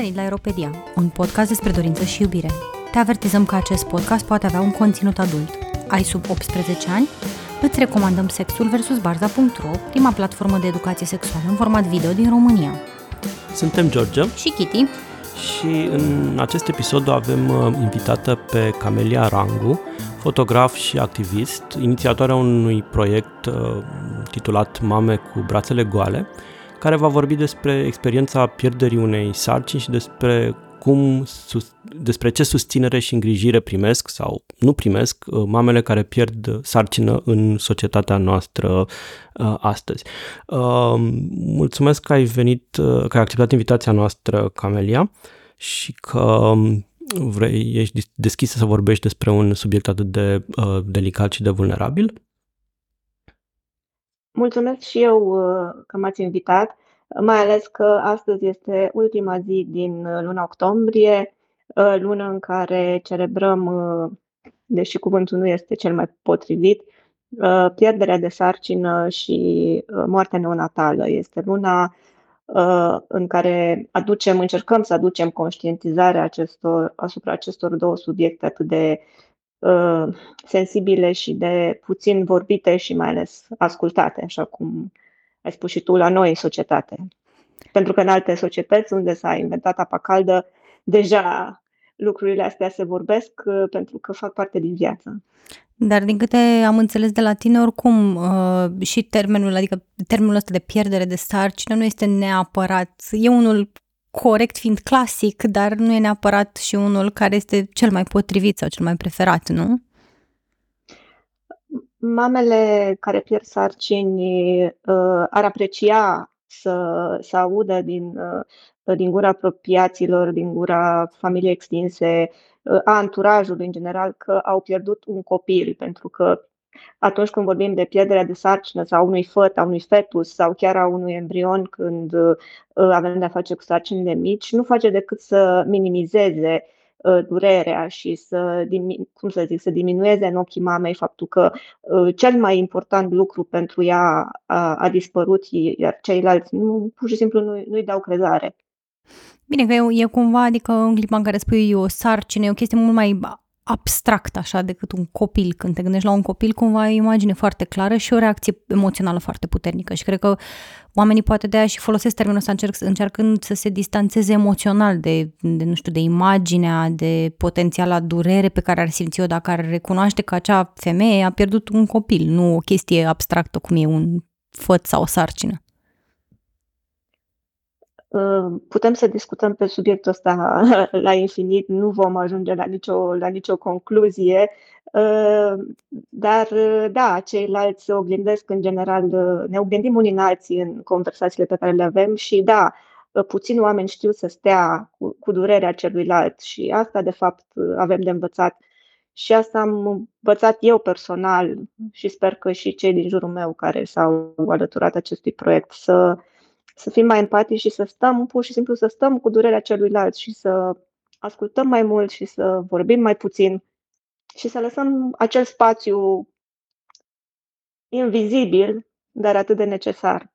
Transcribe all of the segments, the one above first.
venit la Aeropedia, un podcast despre dorință și iubire. Te avertizăm că acest podcast poate avea un conținut adult. Ai sub 18 ani? Îți recomandăm Sexul vs. Barza.ro, prima platformă de educație sexuală în format video din România. Suntem George Și Kitty. și în acest episod o avem uh, invitată pe Camelia Rangu, fotograf și activist, inițiatoarea unui proiect uh, titulat Mame cu brațele goale, care va vorbi despre experiența pierderii unei sarcini și despre cum, sus- despre ce susținere și îngrijire primesc sau nu primesc uh, mamele care pierd sarcină în societatea noastră uh, astăzi. Uh, mulțumesc că ai venit, uh, că ai acceptat invitația noastră, Camelia, și că um, vrei, ești dis- deschisă să vorbești despre un subiect atât de uh, delicat și de vulnerabil. Mulțumesc și eu uh, că m-ați invitat, mai ales că astăzi este ultima zi din uh, luna octombrie, uh, lună în care celebrăm, uh, deși cuvântul nu este cel mai potrivit, uh, pierderea de sarcină și uh, moartea neonatală. Este luna uh, în care aducem, încercăm să aducem conștientizarea acestor, asupra acestor două subiecte atât de uh, sensibile și de puțin vorbite și mai ales ascultate, așa cum ai spus și tu, la noi în societate. Pentru că în alte societăți unde s-a inventat apa caldă, deja lucrurile astea se vorbesc uh, pentru că fac parte din viață. Dar din câte am înțeles de la tine, oricum, uh, și termenul, adică termenul ăsta de pierdere de sarcină nu este neapărat, e unul corect fiind clasic, dar nu e neapărat și unul care este cel mai potrivit sau cel mai preferat, nu? Mamele care pierd sarcini uh, ar aprecia să, să audă din, uh, din gura apropiaților, din gura familiei extinse, uh, a anturajului în general, că au pierdut un copil, pentru că atunci când vorbim de pierderea de sarcină sau a unui făt, a unui fetus sau chiar a unui embrion când uh, avem de-a face cu sarcinile mici, nu face decât să minimizeze uh, durerea și să, dimi- cum să zic, să diminueze în ochii mamei faptul că uh, cel mai important lucru pentru ea a, a dispărut, iar ceilalți nu, pur și simplu nu, nu-i dau crezare. Bine că e, e cumva, adică în clipa în care spui o sarcină, e o chestie mult mai abstract așa decât un copil. Când te gândești la un copil, cumva e o imagine foarte clară și o reacție emoțională foarte puternică. Și cred că oamenii poate de aia și folosesc termenul ăsta încerc, încercând să se distanțeze emoțional de, de, nu știu, de imaginea, de potențiala durere pe care ar simți-o dacă ar recunoaște că acea femeie a pierdut un copil, nu o chestie abstractă cum e un făt sau o sarcină. Putem să discutăm pe subiectul ăsta la infinit, nu vom ajunge la nicio, la nicio concluzie, dar da, ceilalți oglindesc în general, ne oglindim unii în alții în conversațiile pe care le avem și da, puțin oameni știu să stea cu, cu durerea celuilalt și asta de fapt avem de învățat. Și asta am învățat eu personal și sper că și cei din jurul meu care s-au alăturat acestui proiect să să fim mai empatici și să stăm, pur și simplu să stăm cu durerea celuilalt și să ascultăm mai mult și să vorbim mai puțin și să lăsăm acel spațiu invizibil, dar atât de necesar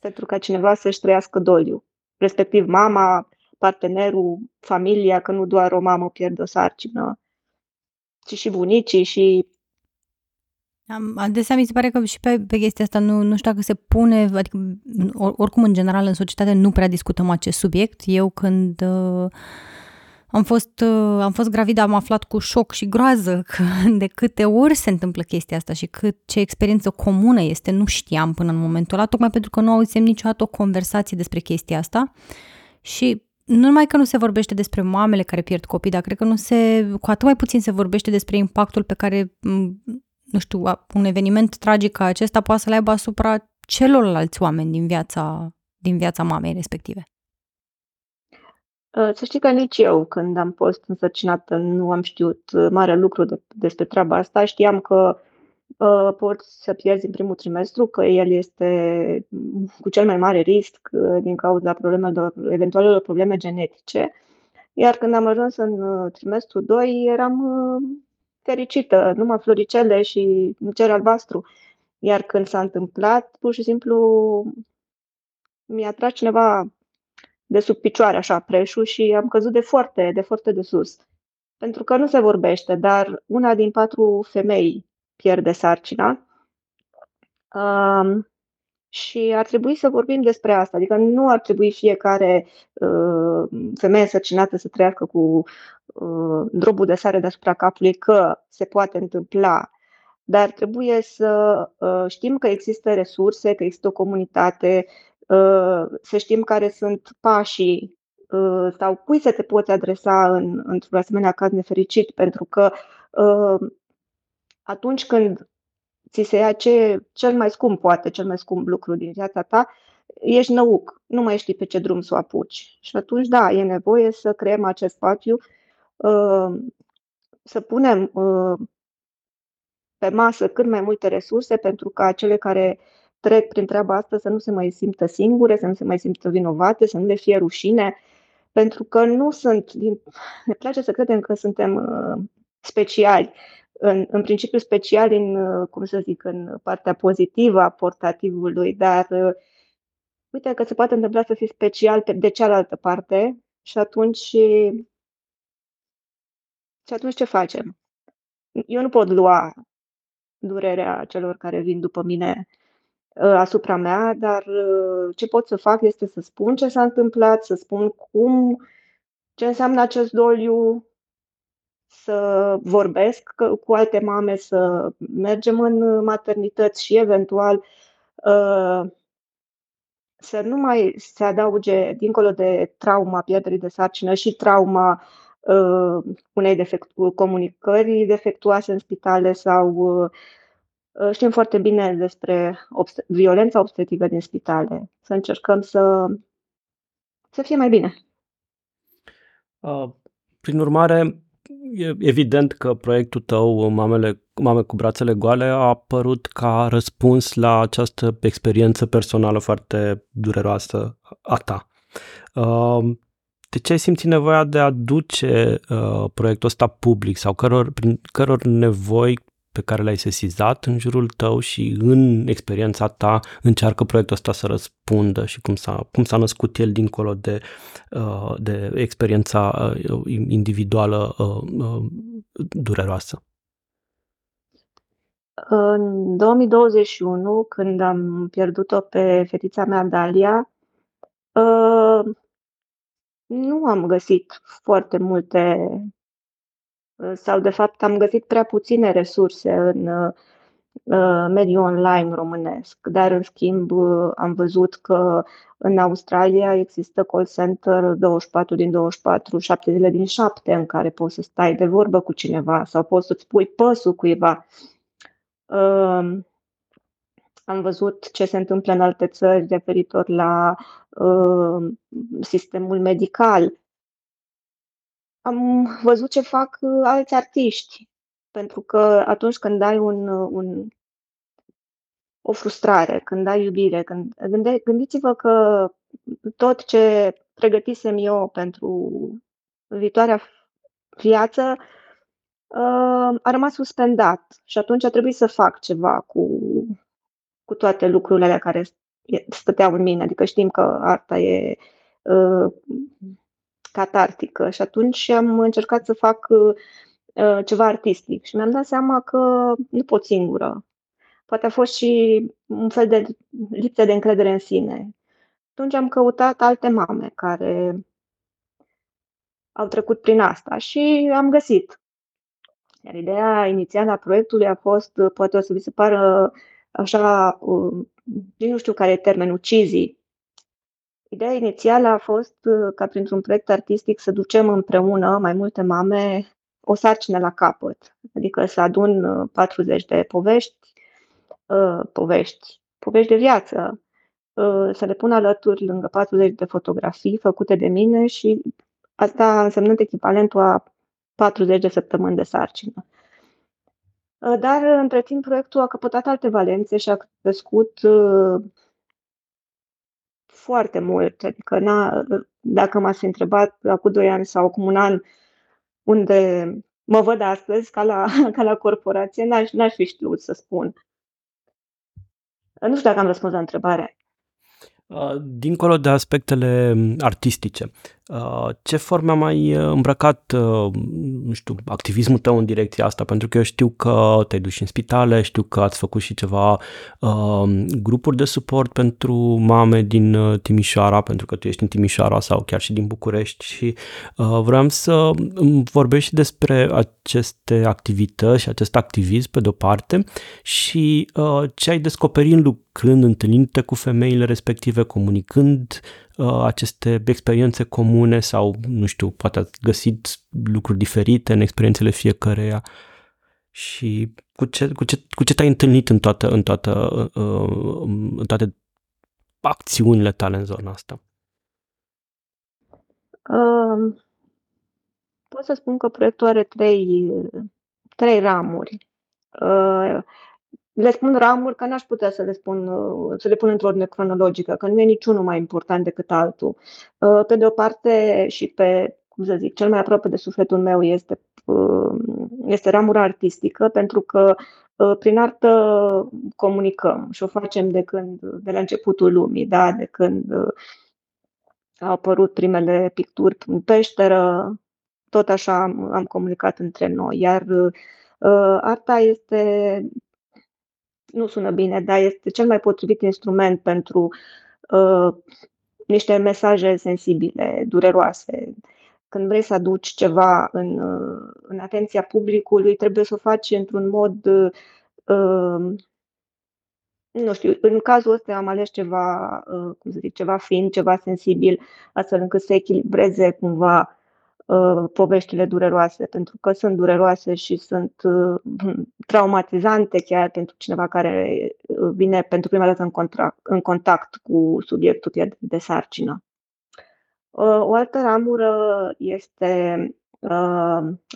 pentru ca cineva să-și trăiască doliu, respectiv mama, partenerul, familia, că nu doar o mamă pierde o sarcină, ci și bunicii și am, adesea mi se pare că și pe, pe chestia asta nu, nu știu dacă se pune, adică or, oricum în general în societate nu prea discutăm acest subiect. Eu când uh, am fost, uh, am fost gravidă am aflat cu șoc și groază că de câte ori se întâmplă chestia asta și cât ce experiență comună este, nu știam până în momentul ăla, tocmai pentru că nu auzim niciodată o conversație despre chestia asta și nu numai că nu se vorbește despre mamele care pierd copii, dar cred că nu se, cu atât mai puțin se vorbește despre impactul pe care nu știu, un eveniment tragic ca acesta poate să le aibă asupra celorlalți oameni din viața, din viața mamei respective. Să știi că nici eu, când am fost însărcinată, nu am știut mare lucru de, despre treaba asta. Știam că uh, poți să pierzi în primul trimestru, că el este cu cel mai mare risc uh, din cauza problemelor, eventualelor probleme genetice. Iar când am ajuns în uh, trimestru 2, eram uh, fericită, numai floricele și cer albastru. Iar când s-a întâmplat, pur și simplu mi-a tras cineva de sub picioare, așa, preșul și am căzut de foarte, de foarte de sus. Pentru că nu se vorbește, dar una din patru femei pierde sarcina. Um, și ar trebui să vorbim despre asta, adică nu ar trebui fiecare uh, femeie însărcinată să trăiască cu uh, drobul de sare deasupra capului, că se poate întâmpla, dar trebuie să uh, știm că există resurse, că există o comunitate, uh, să știm care sunt pașii uh, sau cui să te poți adresa în, într-un asemenea caz nefericit, pentru că uh, atunci când ți se ia ce cel mai scump, poate, cel mai scump lucru din viața ta, ești năuc, nu mai știi pe ce drum să o apuci. Și atunci, da, e nevoie să creăm acest spațiu, uh, să punem uh, pe masă cât mai multe resurse pentru ca cele care trec prin treaba asta să nu se mai simtă singure, să nu se mai simtă vinovate, să nu le fie rușine, pentru că nu sunt, din, ne place să credem că suntem uh, speciali, în, în principiu special în, cum să zic, în partea pozitivă a portativului, dar uite că se poate întâmpla să fii special pe, de cealaltă parte și atunci și atunci ce facem? Eu nu pot lua durerea celor care vin după mine asupra mea, dar ce pot să fac este să spun ce s-a întâmplat, să spun cum, ce înseamnă acest doliu, să vorbesc cu alte mame, să mergem în maternități și eventual uh, să nu mai se adauge, dincolo de trauma pierderii de sarcină, și trauma uh, unei defectu- comunicări defectuoase în spitale sau uh, știm foarte bine despre obst- violența obstetrică din spitale. Să încercăm să, să fie mai bine. Prin urmare, E evident că proiectul tău, Mamele, Mame cu brațele goale, a apărut ca răspuns la această experiență personală foarte dureroasă a ta. Uh, de ce ai simțit nevoia de a duce uh, proiectul ăsta public sau căror, prin căror nevoi pe care le-ai sesizat în jurul tău și în experiența ta încearcă proiectul ăsta să răspundă și cum s-a, cum s-a născut el dincolo de, uh, de experiența uh, individuală uh, dureroasă? În 2021, când am pierdut-o pe fetița mea, Dalia, nu am găsit foarte multe sau de fapt am găsit prea puține resurse în uh, mediul online românesc, dar în schimb uh, am văzut că în Australia există call center 24 din 24, 7 zile din 7 în care poți să stai de vorbă cu cineva sau poți să-ți pui păsul cuiva. Uh, am văzut ce se întâmplă în alte țări referitor la uh, sistemul medical, am văzut ce fac uh, alți artiști, pentru că atunci când ai un, uh, un o frustrare, când ai iubire, când gânde, gândiți-vă că tot ce pregătisem eu pentru viitoarea viață uh, a rămas suspendat și atunci a trebuit să fac ceva cu, cu toate lucrurile care stăteau în mine. Adică știm că arta e catartică și atunci am încercat să fac uh, ceva artistic și mi-am dat seama că nu pot singură. Poate a fost și un fel de lipsă de încredere în sine. Atunci am căutat alte mame care au trecut prin asta și am găsit. Iar ideea inițială a proiectului a fost, poate o să vi se pară așa, uh, nu știu care e termenul, cheesy, Ideea inițială a fost uh, ca printr-un proiect artistic să ducem împreună mai multe mame o sarcină la capăt, adică să adun 40 uh, de povești, uh, povești, povești de viață, să le pun alături lângă 40 de fotografii făcute de mine și asta însemnând echivalentul a 40 de săptămâni de sarcină. Dar, între timp, proiectul a căpătat alte valențe și a crescut foarte mult. Adică n-a, dacă m-ați fi întrebat acum doi ani sau acum un an unde mă văd astăzi ca la, ca la corporație, n-aș, n-aș fi știut să spun. Nu știu dacă am răspuns la întrebare. Uh, dincolo de aspectele artistice, uh, ce forme a mai uh, îmbrăcat, nu știu, activismul tău în direcția asta? Pentru că eu știu că te-ai dus și în spitale, știu că ați făcut și ceva uh, grupuri de suport pentru mame din Timișoara, pentru că tu ești în Timișoara sau chiar și din București și uh, vreau să vorbești despre aceste activități și acest activism pe de-o parte și uh, ce ai descoperit în lucrând, întâlnindu-te cu femeile respective, comunicând uh, aceste experiențe comune sau, nu știu, poate ați găsit lucruri diferite în experiențele fiecăreia și cu ce, cu ce, cu ce te-ai întâlnit în, toată, în, toată, uh, în toate acțiunile tale în zona asta? Uh, pot să spun că proiectul are trei, trei ramuri. Uh, le spun ramuri că n-aș putea să le spun, uh, să le pun într-o ordine cronologică, că nu e niciunul mai important decât altul. Uh, pe de o parte și pe, cum să zic, cel mai aproape de sufletul meu este, uh, este ramura artistică, pentru că prin artă comunicăm și o facem de când, de la începutul lumii, da? de când au apărut primele picturi în peșteră, tot așa am, am comunicat între noi. Iar uh, arta este nu sună bine, dar este cel mai potrivit instrument pentru uh, niște mesaje sensibile, dureroase. Când vrei să aduci ceva în, uh, în atenția publicului, trebuie să o faci într-un mod, uh, nu știu, în cazul ăsta am ales ceva, uh, cum să zic, ceva fin, ceva sensibil, astfel încât să echilibreze cumva Uh, poveștile dureroase, pentru că sunt dureroase și sunt uh, traumatizante chiar pentru cineva care uh, vine pentru prima dată în, contact, în contact cu subiectul de sarcină. O altă ramură este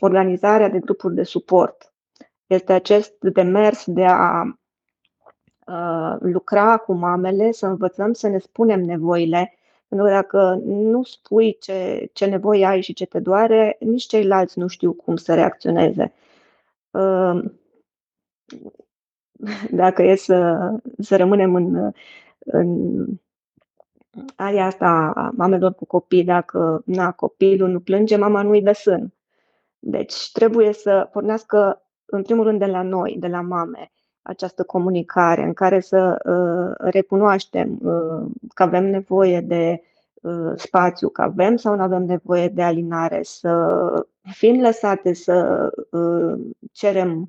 organizarea de grupuri de suport. Este acest demers de a lucra cu mamele, să învățăm să ne spunem nevoile pentru că dacă nu spui ce, ce nevoie ai și ce te doare, nici ceilalți nu știu cum să reacționeze. Dacă e să, să rămânem în, în aria asta a mamelor cu copii, dacă na, copilul nu plânge, mama nu-i dă sân. Deci trebuie să pornească în primul rând de la noi, de la mame, această comunicare în care să uh, recunoaștem uh, că avem nevoie de uh, spațiu, că avem sau nu avem nevoie de alinare, să fim lăsate să uh, cerem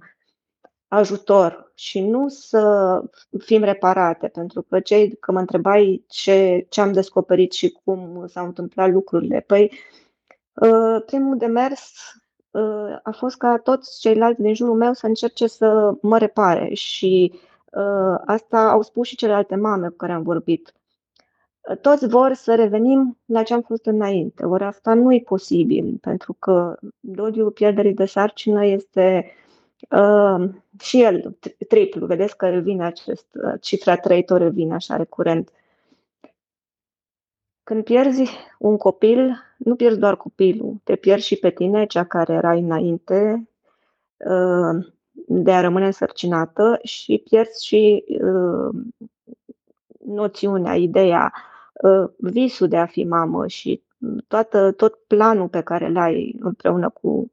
ajutor și nu să fim reparate, pentru că cei că mă întrebai ce, ce am descoperit și cum s-au întâmplat lucrurile. Păi, uh, primul demers Uh, a fost ca toți ceilalți din jurul meu să încerce să mă repare și uh, asta au spus și celelalte mame cu care am vorbit. Uh, toți vor să revenim la ce am fost înainte, ori asta nu e posibil, pentru că doliul pierderii de sarcină este uh, și el triplu. Vedeți că revine acest, cifra 3 tot revine așa recurent. Când pierzi un copil, nu pierzi doar copilul, te pierzi și pe tine, cea care era înainte uh, de a rămâne însărcinată și pierzi și uh, noțiunea, ideea, uh, visul de a fi mamă și toată, tot planul pe care îl ai împreună cu,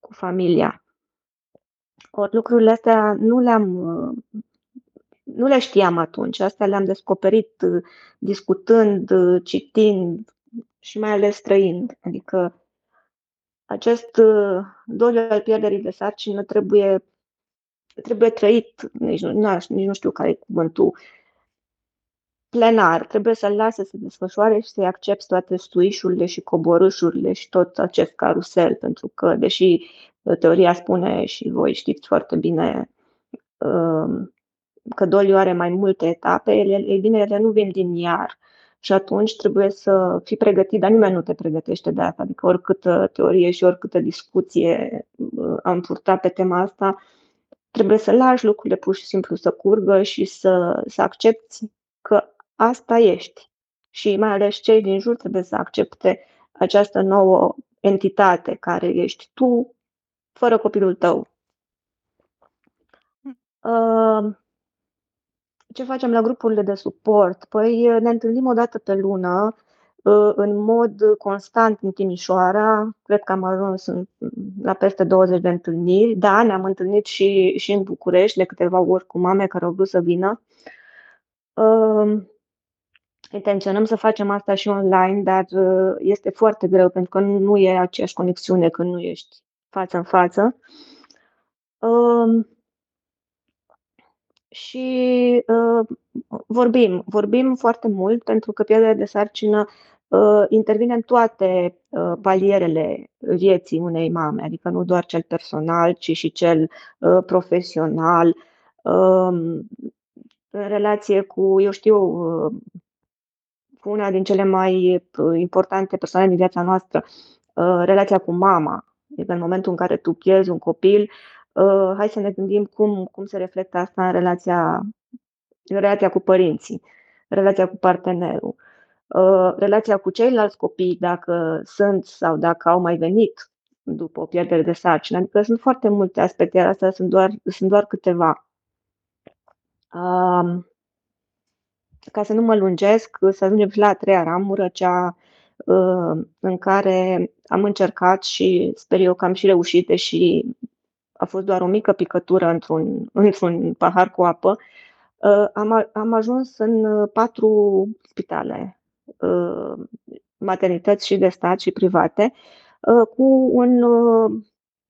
cu familia. Ori lucrurile astea nu le-am nu le știam atunci, astea le-am descoperit uh, discutând, uh, citind și mai ales trăind. Adică acest uh, doliu al pierderii de sarcină trebuie, trebuie trăit, nici nu, nici nu știu care e cuvântul, plenar. Trebuie să-l lase să se desfășoare și să-i accepti toate stuișurile și coborâșurile și tot acest carusel, pentru că, deși teoria spune și voi știți foarte bine, că doliu are mai multe etape, ele, ei bine, ele nu vin din iar. Și atunci trebuie să fii pregătit, dar nimeni nu te pregătește de asta. Adică oricâtă teorie și oricâtă discuție uh, am purtat pe tema asta, trebuie să lași lucrurile pur și simplu să curgă și să, să accepti că asta ești. Și mai ales cei din jur trebuie să accepte această nouă entitate care ești tu, fără copilul tău. Uh, Ce facem la grupurile de suport? Păi ne întâlnim o dată pe lună, în mod constant în Timișoara. Cred că am ajuns în, la peste 20 de întâlniri. Da, ne-am întâlnit și, și în București de câteva ori cu mame care au vrut să vină. Uh, intenționăm să facem asta și online, dar uh, este foarte greu pentru că nu e aceeași conexiune când nu ești față în față. Uh, și uh, vorbim, vorbim foarte mult pentru că pierderea de sarcină uh, intervine în toate uh, palierele vieții unei mame, adică nu doar cel personal, ci și cel uh, profesional, uh, relație cu, eu știu, uh, cu una din cele mai uh, importante persoane din viața noastră, uh, relația cu mama. Adică în momentul în care tu pierzi un copil, uh, hai să ne gândim cum, cum se reflectă asta în relația, în relația cu părinții, relația cu partenerul, relația cu ceilalți copii, dacă sunt sau dacă au mai venit după o pierdere de sarcină. Adică sunt foarte multe aspecte, iar astea sunt doar, sunt doar câteva. Um, ca să nu mă lungesc, să ajungem și la a treia ramură, cea uh, în care am încercat și sper eu că am și reușit, deși a fost doar o mică picătură într-un, într-un pahar cu apă, uh, am, am ajuns în patru spitale, uh, maternități și de stat și private, cu un,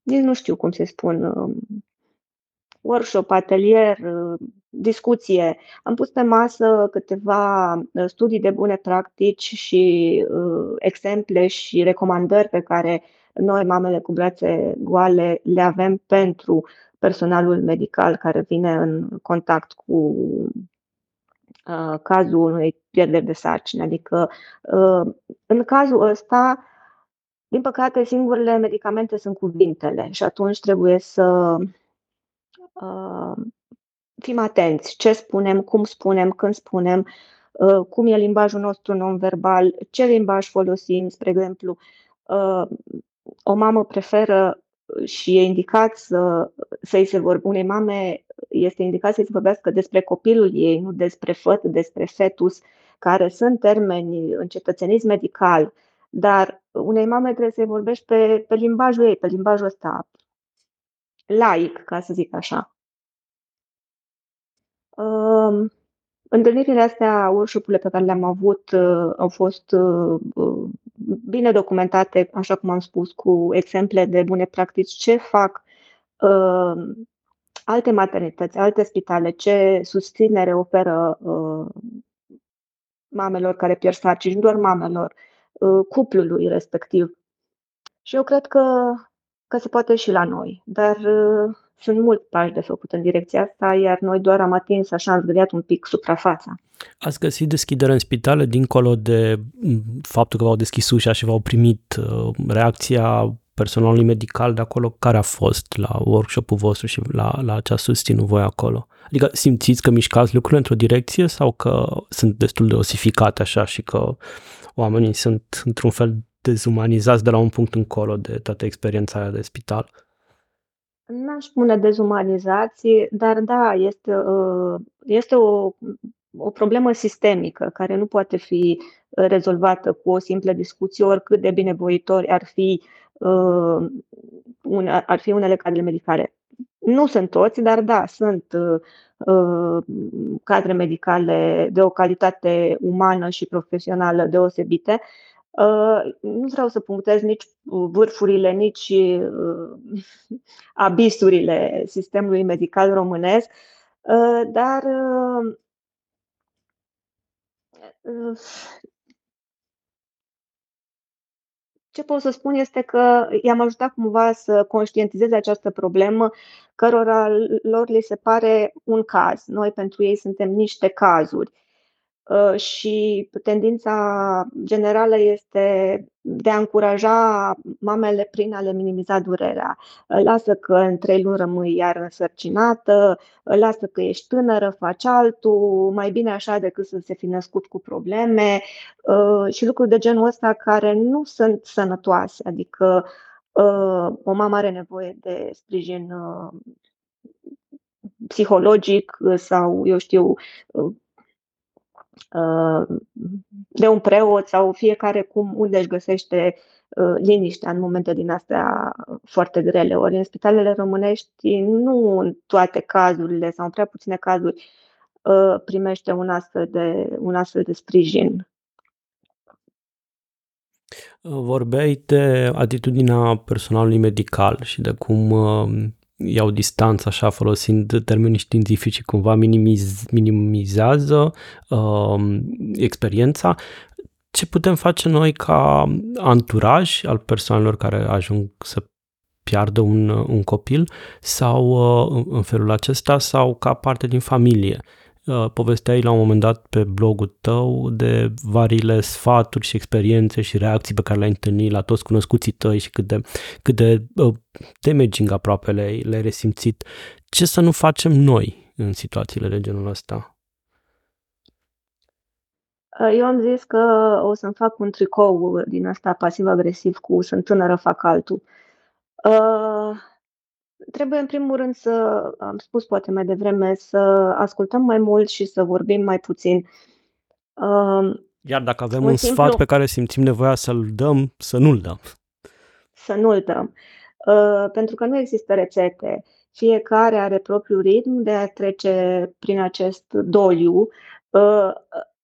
nici nu știu cum se spun, workshop, atelier, discuție. Am pus pe masă câteva uh, studii de bune practici și uh, exemple și recomandări pe care noi, mamele cu brațe goale, le avem pentru personalul medical care vine în contact cu uh, cazul unei pierderi de sarcină. Adică, uh, în cazul ăsta, din păcate, singurele medicamente sunt cuvintele și atunci trebuie să uh, fim atenți ce spunem, cum spunem, când spunem, uh, cum e limbajul nostru non-verbal, ce limbaj folosim, spre exemplu, uh, o mamă preferă și e indicat să, să-i se vorbe, unei mame este indicat să-i se vorbească despre copilul ei, nu despre făt, despre fetus, care sunt termeni în cetățenism medical, dar unei mame trebuie să-i vorbești pe, pe limbajul ei, pe limbajul ăsta laic, ca să zic așa. Uh, întâlnirile astea, workshop-urile pe care le-am avut, uh, au fost uh, uh, bine documentate, așa cum am spus, cu exemple de bune practici, ce fac uh, alte maternități, alte spitale, ce susținere oferă uh, mamelor care pierd sarcini, nu doar mamelor, uh, cuplului respectiv. Și eu cred că, că se poate și la noi, dar uh, sunt mulți pași de făcut în direcția asta, iar noi doar am atins așa, am zgâriat un pic suprafața. Ați găsit deschidere în spitale dincolo de faptul că v-au deschis ușa și v-au primit uh, reacția personalului medical de acolo, care a fost la workshop-ul vostru și la, la ce a susținut voi acolo? Adică simțiți că mișcați lucrurile într-o direcție sau că sunt destul de osificate așa și că oamenii sunt într-un fel dezumanizați de la un punct încolo de toată experiența aia de spital? N-aș spune dezumanizație, dar da, este, uh, este o, o problemă sistemică care nu poate fi rezolvată cu o simplă discuție, oricât de binevoitori ar fi, uh, ar fi unele cadre medicale. Nu sunt toți, dar da, sunt uh, cadre medicale de o calitate umană și profesională deosebite Uh, nu vreau să punctez nici vârfurile, nici uh, abisurile sistemului medical românesc, uh, dar ce pot să spun este că i-am ajutat cumva să conștientizeze această problemă, cărora lor li se pare un caz. Noi pentru ei suntem niște cazuri. Uh, și tendința generală este de a încuraja mamele prin a le minimiza durerea. Uh, lasă că în trei luni rămâi iar însărcinată, uh, lasă că ești tânără, faci altul, mai bine așa decât să se fi născut cu probleme și lucruri de genul ăsta care nu sunt sănătoase. Adică o mamă are nevoie de sprijin psihologic sau, eu știu, de un preot sau fiecare cum unde își găsește liniștea în momente din astea foarte grele. Ori în spitalele românești, nu în toate cazurile sau în prea puține cazuri, primește un astfel de, un astfel de sprijin. Vorbeai de atitudinea personalului medical și de cum iau distanță așa folosind termenii științifici și cumva minimiz, minimizează uh, experiența. Ce putem face noi ca anturaj al persoanelor care ajung să piardă un, un copil sau uh, în felul acesta sau ca parte din familie? Uh, povesteai la un moment dat pe blogul tău de variile sfaturi și experiențe și reacții pe care le-ai întâlnit la toți cunoscuții tăi și cât de, cât de uh, damaging aproape le-ai, le resimțit. Ce să nu facem noi în situațiile de genul ăsta? Uh, eu am zis că o să-mi fac un tricou din asta pasiv-agresiv cu sunt tânără, fac altul. Uh, Trebuie în primul rând să, am spus poate mai devreme, să ascultăm mai mult și să vorbim mai puțin. Iar dacă avem un, un simplu, sfat pe care simțim nevoia să-l dăm, să nu-l dăm. Să nu-l dăm. Uh, pentru că nu există rețete. Fiecare are propriul ritm de a trece prin acest doliu. Uh,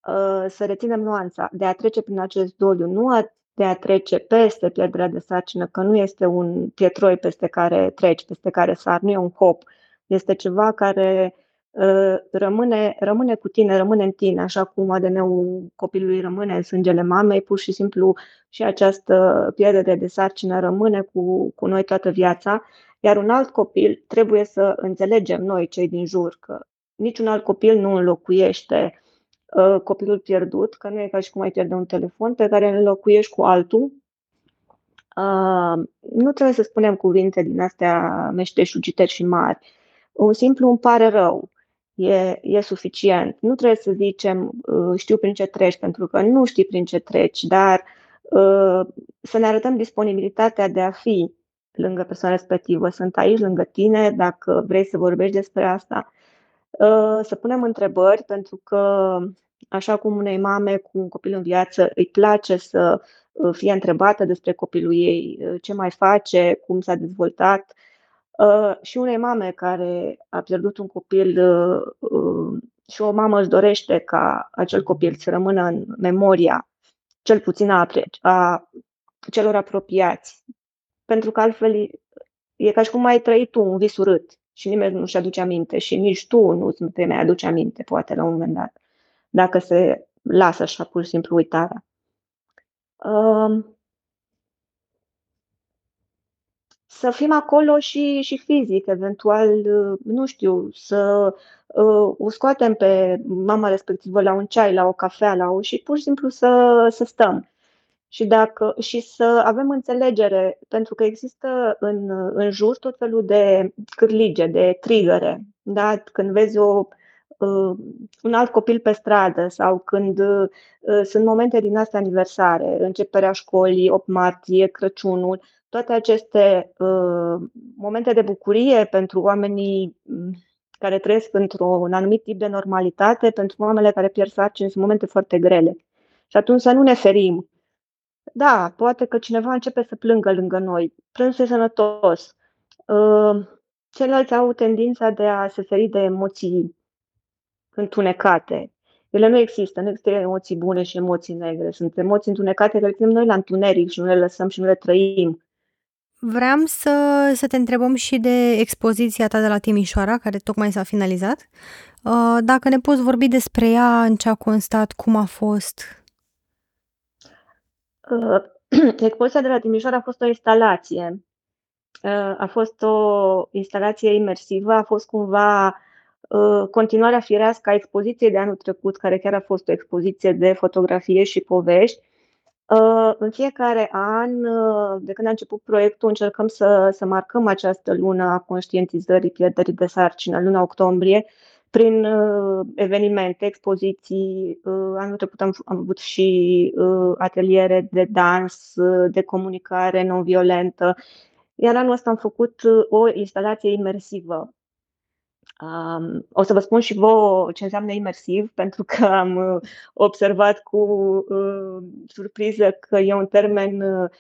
uh, să reținem nuanța, de a trece prin acest doliu, nu a de a trece peste pierderea de sarcină, că nu este un pietroi peste care treci, peste care sar, nu e un hop, este ceva care uh, rămâne, rămâne cu tine, rămâne în tine, așa cum ADN-ul copilului rămâne în sângele mamei, pur și simplu și această pierdere de sarcină rămâne cu, cu noi toată viața, iar un alt copil trebuie să înțelegem noi, cei din jur, că niciun alt copil nu înlocuiește Uh, copilul pierdut, că nu e ca și cum ai pierde un telefon, pe care îl înlocuiești cu altul. Uh, nu trebuie să spunem cuvinte din astea meșteșugiteri și mari. Un simplu îmi pare rău. E, e suficient. Nu trebuie să zicem uh, știu prin ce treci, pentru că nu știi prin ce treci, dar să ne arătăm disponibilitatea de a fi lângă persoana respectivă. Sunt aici lângă tine dacă vrei să vorbești despre asta. Să punem întrebări, pentru că Așa cum unei mame cu un copil în viață îi place să uh, fie întrebată despre copilul ei, uh, ce mai face, cum s-a dezvoltat, uh, și unei mame care a pierdut un copil și o mamă își dorește ca acel copil să rămână în memoria, cel puțin a, a celor apropiați. Pentru că altfel e ca și cum ai trăit tu un vis urât și nimeni nu-și aduce aminte și nici tu nu te mai aduce aminte, poate, la un moment dat dacă se lasă așa pur și simplu uitarea. Să fim acolo și, și fizic, eventual, nu știu, să uh, o scoatem pe mama respectivă la un ceai, la o cafea, la o, și pur și simplu să, să stăm. Și, dacă, și să avem înțelegere, pentru că există în, în jur tot felul de cârlige, de trigăre. Da? Când vezi o uh, un alt copil pe stradă sau când uh, sunt momente din astea aniversare, începerea școlii, 8 martie, Crăciunul, toate aceste uh, momente de bucurie pentru oamenii mm, care trăiesc într-un anumit tip de normalitate, pentru oamenele care pierd sarcini, sunt momente foarte grele. Și atunci să nu ne ferim. Da, poate că cineva începe să plângă lângă noi. Plânsul e sănătos. Uh, ceilalți au tendința de a se feri de emoții întunecate. Ele nu există, nu există emoții bune și emoții negre. Sunt emoții întunecate care le noi la întuneric și nu le lăsăm și nu le trăim. Vreau să, să te întrebăm și de expoziția ta de la Timișoara, care tocmai s-a finalizat. Uh, dacă ne poți vorbi despre ea, în ce a constat, cum a fost? Uh, expoziția de la Timișoara a fost o instalație. Uh, a fost o instalație imersivă, a fost cumva Uh, continuarea firească a expoziției de anul trecut, care chiar a fost o expoziție de fotografie și povești. Uh, în fiecare an, uh, de când a început proiectul, încercăm să, să marcăm această lună a conștientizării pierderii de sarcină, luna octombrie, prin evenimente, expoziții. Anul trecut am, am avut și ateliere de dans, de comunicare non-violentă, iar anul ăsta am făcut o instalație imersivă Um, o să vă spun și vouă ce înseamnă imersiv, pentru că am uh, observat cu uh, surpriză că e un termen uh,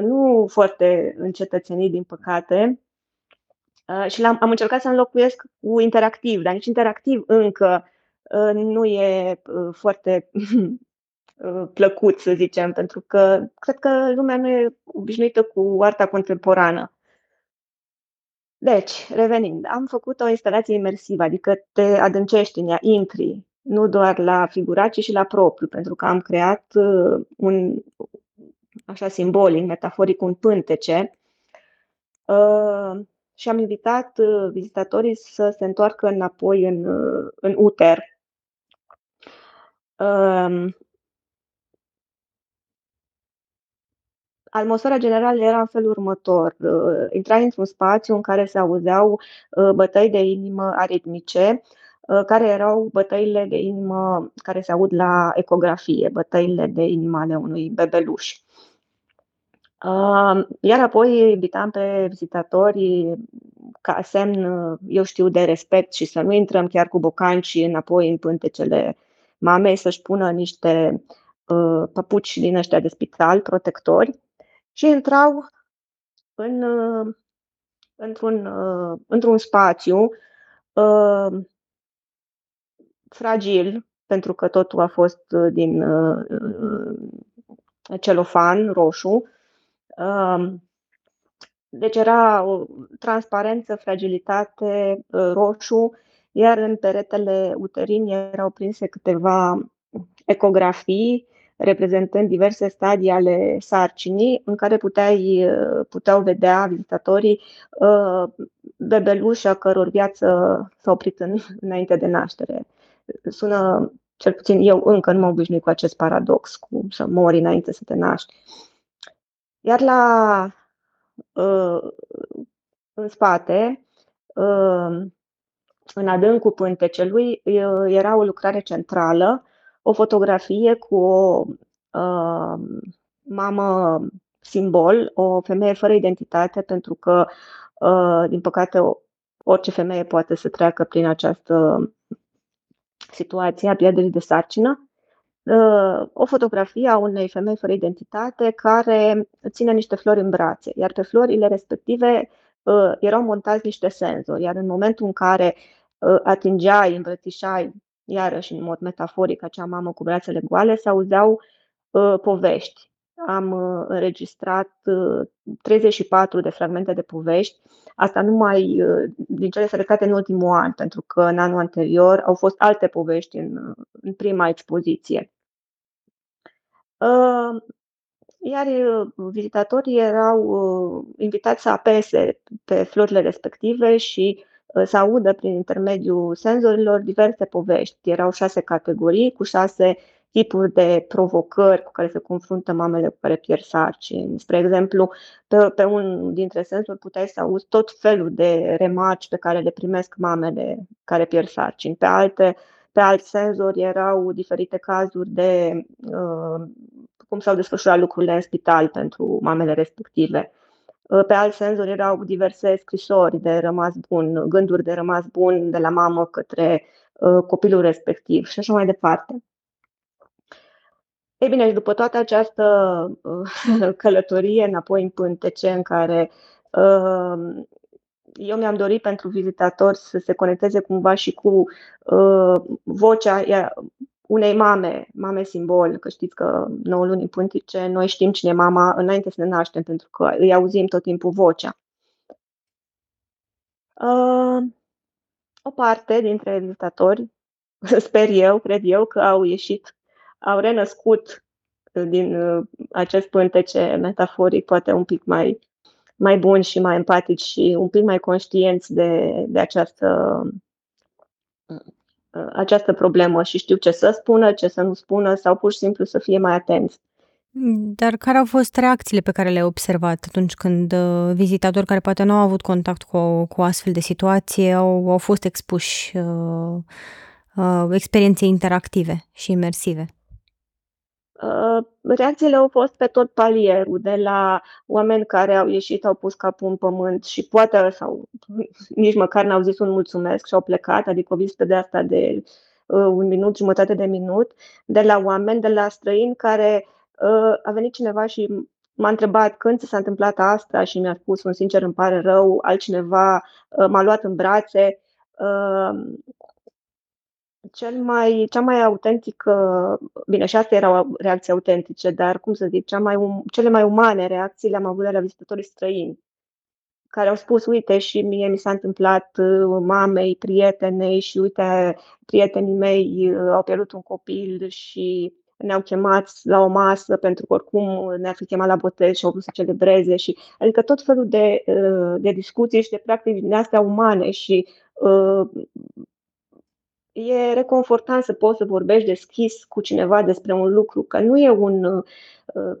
nu foarte încetățenit, din păcate. Uh, și am am încercat să înlocuiesc cu interactiv, dar nici interactiv încă uh, nu e uh, foarte plăcut, să zicem, pentru că cred că lumea nu e obișnuită cu arta contemporană. Deci, revenind, am făcut o instalație imersivă, adică te adâncești în ea, intri, nu doar la figurat, ci și la propriu, pentru că am creat un, așa simbolic, metaforic, un pântece și am invitat uh, vizitatorii să se întoarcă înapoi în, uh, în uter. Um, atmosfera generală era în felul următor. Uh, intrai într-un spațiu în care se auzeau bătăi de inimă aritmice, care erau bătăile de inimă care se aud la ecografie, bătăile de inimă ale unui bebeluș. Iar apoi invitam pe vizitatori ca semn, eu știu, de respect și să nu intrăm chiar cu bocanci înapoi în pântecele mamei, să-și pună niște uh, păpuci din ăștia de spital, protectori, și intrau în, uh, într-un, uh, într-un spațiu uh, fragil, pentru că totul a fost din uh, celofan roșu, deci era o transparență, fragilitate, ă, roșu, iar în peretele uterin erau prinse câteva ecografii reprezentând diverse stadii ale sarcinii, în care puteai, ă, puteau vedea vizitatorii ă, bebeluși a căror viață s-a oprit în, înainte de naștere. Sună, cel puțin eu încă nu mă obișnuit cu acest paradox, cu să mori înainte să te naști. Iar la uh, în spate, uh, în adâncul pântecelui, uh, era o lucrare centrală, o fotografie cu o mamă simbol, o femeie fără identitate, pentru că, din păcate, orice femeie poate să treacă prin această situație a pierderii de sarcină o fotografie a unei femei fără identitate care ține niște flori în brațe, iar pe florile respective uh, erau montați niște senzori, iar în momentul în care uh, atingeai, îmbrățișai, iarăși în mod metaforic, acea mamă cu brațele goale, se auzeau uh, povești. Am înregistrat 34 de fragmente de povești, asta numai din cele selectate în ultimul an, pentru că în anul anterior au fost alte povești în, în prima expoziție. Iar vizitatorii erau invitați să apese pe florile respective și să audă prin intermediul senzorilor diverse povești. Erau șase categorii cu șase tipuri de provocări cu care se confruntă mamele cu care pierd sarcini. Spre exemplu, pe, pe un dintre sensuri puteai să auzi tot felul de remarci pe care le primesc mamele care pierd sarcini. Pe alte pe alți senzori erau diferite cazuri de uh, cum s-au desfășurat lucrurile în spital pentru mamele respective. Uh, pe alți senzori erau diverse scrisori de rămas bun, gânduri de rămas bun de la mamă către uh, copilul respectiv și așa mai departe. Ei bine, și după toată această uh, călătorie înapoi în pântece în care uh, eu mi-am dorit pentru vizitatori să se conecteze cumva și cu uh, vocea unei mame, mame simbol, că știți că 9 luni puntice, noi știm cine e mama înainte să ne naștem, pentru că îi auzim tot timpul vocea. Uh, o parte dintre vizitatori, sper eu, cred eu, că au ieșit, au renăscut din uh, acest pântece metaforic, poate un pic mai mai buni și mai empatici și un pic mai conștienți de, de această, această problemă și știu ce să spună, ce să nu spună sau pur și simplu să fie mai atenți. Dar care au fost reacțiile pe care le-ai observat atunci când uh, vizitatori care poate nu au avut contact cu o, cu o astfel de situație au, au fost expuși uh, uh, experiențe interactive și imersive? Uh, reacțiile au fost pe tot palierul, de la oameni care au ieșit, au pus capul în pământ și poate sau nici măcar n-au zis un mulțumesc și au plecat, adică o vizită de asta de uh, un minut, jumătate de minut, de la oameni, de la străini care uh, a venit cineva și m-a întrebat când s-a întâmplat asta și mi-a spus un sincer îmi pare rău, altcineva uh, m-a luat în brațe. Uh, cel mai, cea mai autentică, bine, și astea erau reacții autentice, dar cum să zic, cea mai, um, cele mai umane reacții le-am avut de la vizitatorii străini, care au spus, uite, și mie mi s-a întâmplat uh, mamei, prietenei și uite, prietenii mei uh, au pierdut un copil și ne-au chemat la o masă pentru că oricum ne-ar fi chemat la botez și au vrut să celebreze și adică tot felul de, uh, de discuții și de practici din astea umane și e reconfortant să poți să vorbești deschis cu cineva despre un lucru, că nu e un. Uh,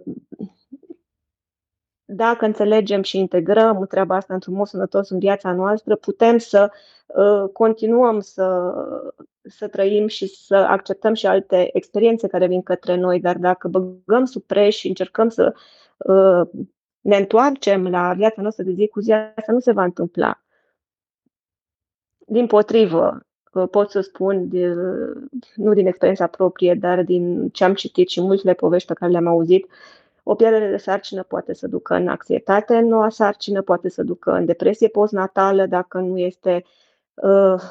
dacă înțelegem și integrăm treaba asta într-un mod sănătos în viața noastră, putem să uh, continuăm să, să trăim și să acceptăm și alte experiențe care vin către noi, dar dacă băgăm sub preș și încercăm să uh, ne întoarcem la viața noastră de zi cu zi, asta nu se va întâmpla. Din potrivă, pot să spun, de, nu din experiența proprie, dar din ce am citit și multele povești pe care le-am auzit, o pierdere de sarcină poate să ducă în anxietate, noua sarcină poate să ducă în depresie postnatală dacă nu este uh,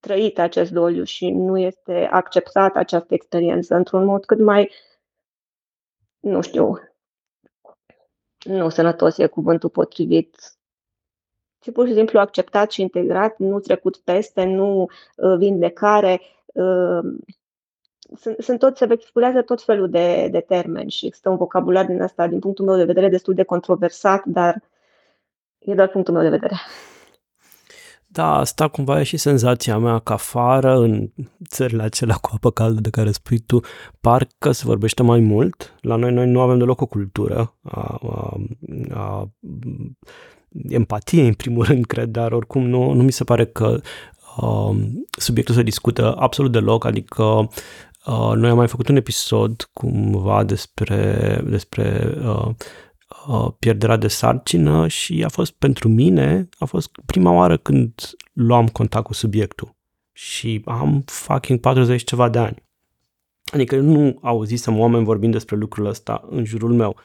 trăit acest doliu și nu este acceptat această experiență într-un mod cât mai, nu știu, nu sănătos e cuvântul potrivit, ci pur și simplu acceptat și integrat, nu trecut peste, nu uh, vindecare. Uh, sunt, sunt tot, se vehiculează tot felul de, de termeni și există un vocabular din asta, din punctul meu de vedere, destul de controversat, dar e doar punctul meu de vedere. Da, asta cumva e și senzația mea că afară, în țările acelea cu apă caldă de care spui tu, parcă se vorbește mai mult. La noi, noi nu avem deloc o cultură a, a, a empatie, în primul rând, cred, dar oricum nu, nu mi se pare că uh, subiectul se discută absolut deloc, adică uh, noi am mai făcut un episod cumva despre, despre uh, uh, pierderea de sarcină și a fost pentru mine, a fost prima oară când luam contact cu subiectul și am fucking 40 ceva de ani. Adică nu auzisem oameni vorbind despre lucrul ăsta în jurul meu.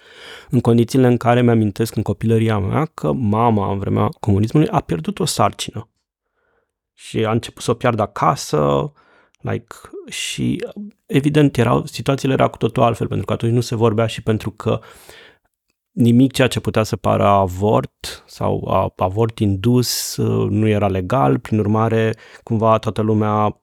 În condițiile în care mi-amintesc în copilăria mea că mama în vremea comunismului a pierdut o sarcină. Și a început să o piardă acasă, like, și evident erau, situațiile erau cu totul altfel, pentru că atunci nu se vorbea și pentru că nimic ceea ce putea să pară avort sau avort indus nu era legal, prin urmare cumva toată lumea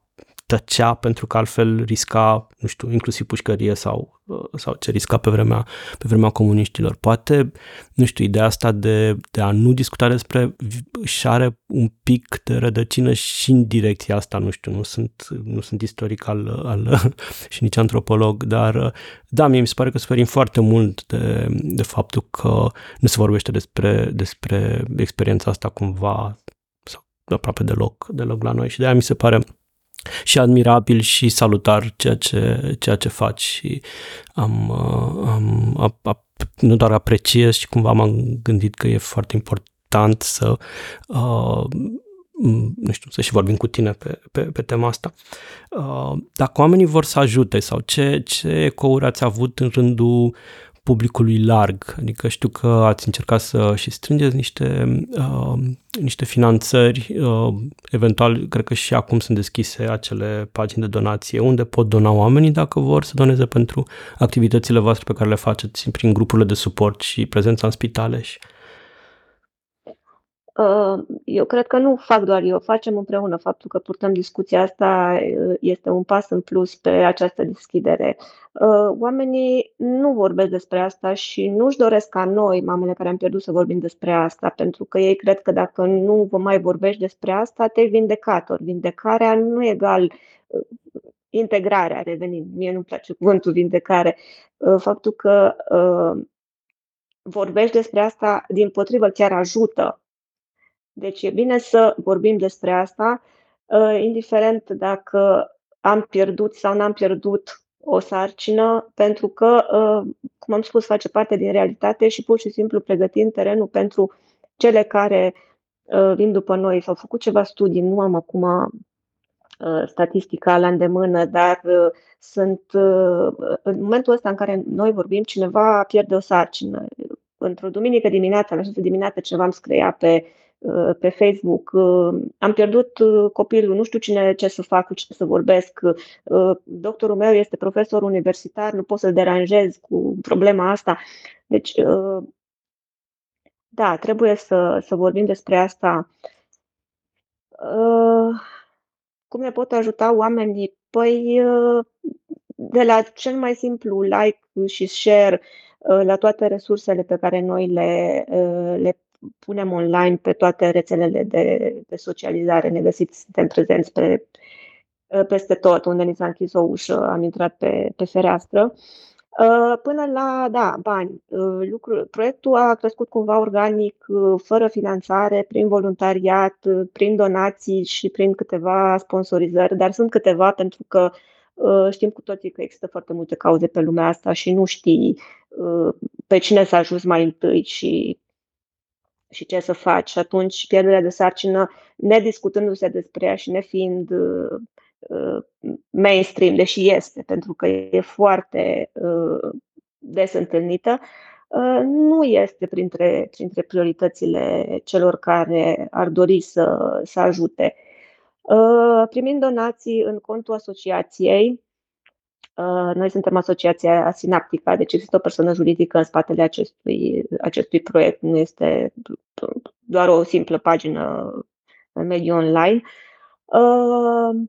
tăcea pentru că altfel risca, nu știu, inclusiv pușcărie sau, uh, sau ce risca pe vremea, pe vremea comuniștilor. Poate, nu știu, ideea asta de, de a nu discuta despre și are un pic de rădăcină și în direcția asta, nu știu, nu sunt, nu sunt istoric al, al, și nici antropolog, dar uh, da, mie mi se pare că suferim foarte mult de, de faptul că nu se vorbește despre, despre experiența asta cumva sau aproape deloc, deloc la noi și de aia mi se pare și admirabil și salutar ceea ce, ceea ce faci și am, uh, am a, a, nu doar apreciez și cumva m-am gândit că e foarte important să uh, nu știu, să și vorbim cu tine pe, pe, pe tema asta. Uh, dacă oamenii vor să ajute sau ce, ce ecouri ați avut în rândul publicului larg. Adică știu că ați încercat să și strângeți niște, uh, niște finanțări, uh, eventual cred că și acum sunt deschise acele pagini de donație unde pot dona oamenii dacă vor să doneze pentru activitățile voastre pe care le faceți prin grupurile de suport și prezența în spitale și Uh, eu cred că nu fac doar eu, facem împreună. Faptul că purtăm discuția asta uh, este un pas în plus pe această deschidere. Uh, oamenii nu vorbesc despre asta și nu-și doresc ca noi, mamele care am pierdut, să vorbim despre asta, pentru că ei cred că dacă nu vă mai vorbești despre asta, te vindecator. Vindecarea nu e egal integrarea, revenind. Mie nu-mi place cuvântul vindecare. Faptul că vorbești despre asta, din potrivă, chiar ajută deci e bine să vorbim despre asta, uh, indiferent dacă am pierdut sau n-am pierdut o sarcină pentru că, cum am spus, face parte din realitate și pur și simplu pregătim terenul pentru cele care vin după noi. S-au făcut ceva studii, nu am acum statistica la îndemână, dar sunt în momentul ăsta în care noi vorbim, cineva pierde o sarcină. Într-o duminică dimineața, la 6 dimineața, cineva îmi scria pe Uh, pe Facebook, uh, am pierdut uh, copilul, nu știu cine ce să fac, cu ce să vorbesc, doctorul meu este profesor universitar, nu pot să-l deranjez cu problema asta. Deci, da, trebuie să, să vorbim despre asta. Cum ne pot ajuta oamenii? Păi, de la cel mai simplu like și share la toate resursele pe care noi le, le punem online pe toate rețelele de, de socializare. Ne găsiți, suntem prezenți pe, peste tot, unde ni s-a închis o ușă, am intrat pe, pe fereastră. Uh, până la, da, bani. Uh, lucru, proiectul a crescut cumva organic, uh, fără finanțare, prin voluntariat, prin donații și prin câteva sponsorizări, dar sunt câteva pentru că știm cu toții că există foarte multe cauze pe lumea asta și nu știi pe cine să ajuns mai întâi și și ce să faci. Și atunci pierderea de sarcină, nediscutându-se despre ea și nefiind uh, uh, mainstream, deși este, pentru că e foarte uh, des întâlnită, uh, nu este printre, printre prioritățile celor care ar dori să, să ajute. Uh, primind donații în contul asociației, Uh, noi suntem Asociația Sinaptica, deci există o persoană juridică în spatele acestui, acestui proiect, nu este doar o simplă pagină în mediul online. Uh,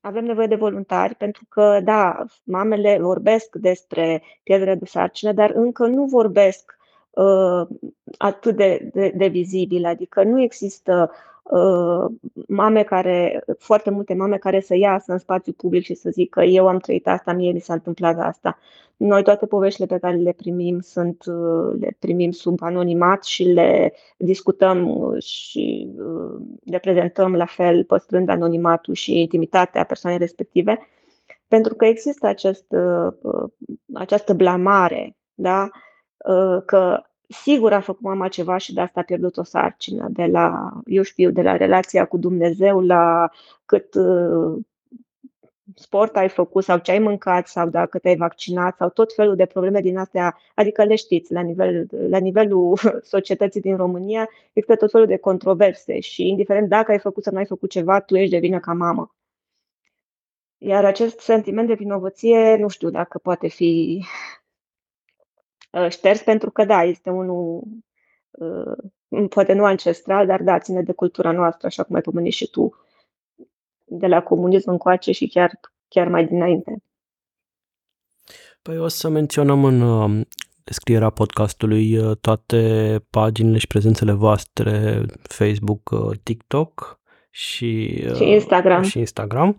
avem nevoie de voluntari pentru că, da, mamele vorbesc despre pierderea de sarcină, dar încă nu vorbesc uh, atât de, de, de vizibil, adică nu există Uh, mame care, foarte multe mame care să iasă în spațiu public și să zică eu am trăit asta, mie mi s-a întâmplat asta. Noi toate poveștile pe care le primim sunt, uh, le primim sub anonimat și le discutăm și uh, le prezentăm la fel, păstrând anonimatul și intimitatea persoanei respective, pentru că există acest, această blamare, da? că sigur a făcut mama ceva și de asta a pierdut o sarcină, de la, eu știu, de la relația cu Dumnezeu la cât uh, sport ai făcut sau ce ai mâncat sau dacă te-ai vaccinat sau tot felul de probleme din astea, adică le știți, la, nivel, la nivelul societății din România există tot felul de controverse și indiferent dacă ai făcut sau nu ai făcut ceva, tu ești de vină ca mamă. Iar acest sentiment de vinovăție, nu știu dacă poate fi Uh, șters pentru că, da, este unul uh, poate nu ancestral, dar da, ține de cultura noastră, așa cum ai pomenit și tu, de la comunism încoace și chiar, chiar mai dinainte. Păi o să menționăm în uh, descrierea podcastului toate paginile și prezențele voastre Facebook, TikTok și, și Instagram. Și Instagram.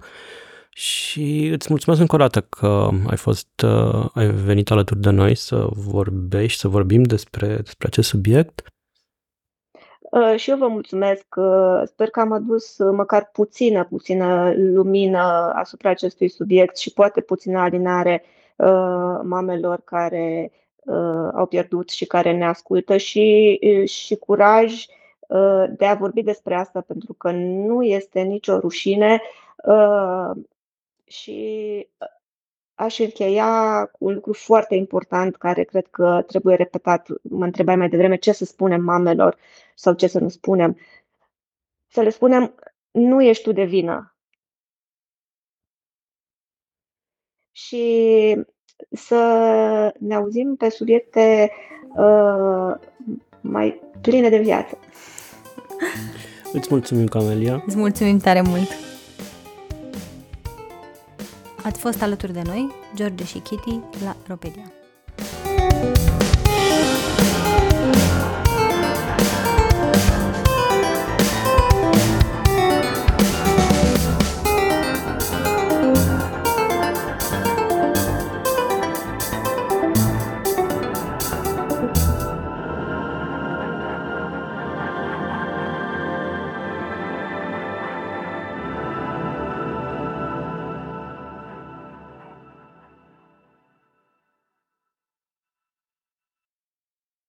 Și îți mulțumesc încă o dată că ai fost, uh, ai venit alături de noi să vorbești, să vorbim despre, despre acest subiect. Uh, și eu vă mulțumesc. Uh, sper că am adus măcar puțină, puțină lumină asupra acestui subiect și poate puțină alinare mamelor care au pierdut și care ne ascultă și, și curaj de a vorbi despre asta, pentru că nu este nicio rușine și ă, aș încheia cu un lucru foarte important care cred că trebuie repetat. Mă întrebai mai devreme ce să spunem mamelor sau ce să nu spunem. Să le spunem, nu ești tu de vină. Și să ne auzim pe subiecte uh, mai pline de viață. Îți mulțumim, Camelia. Îți mulțumim tare mult. Ați fost alături de noi, George și Kitty, la Ropedia.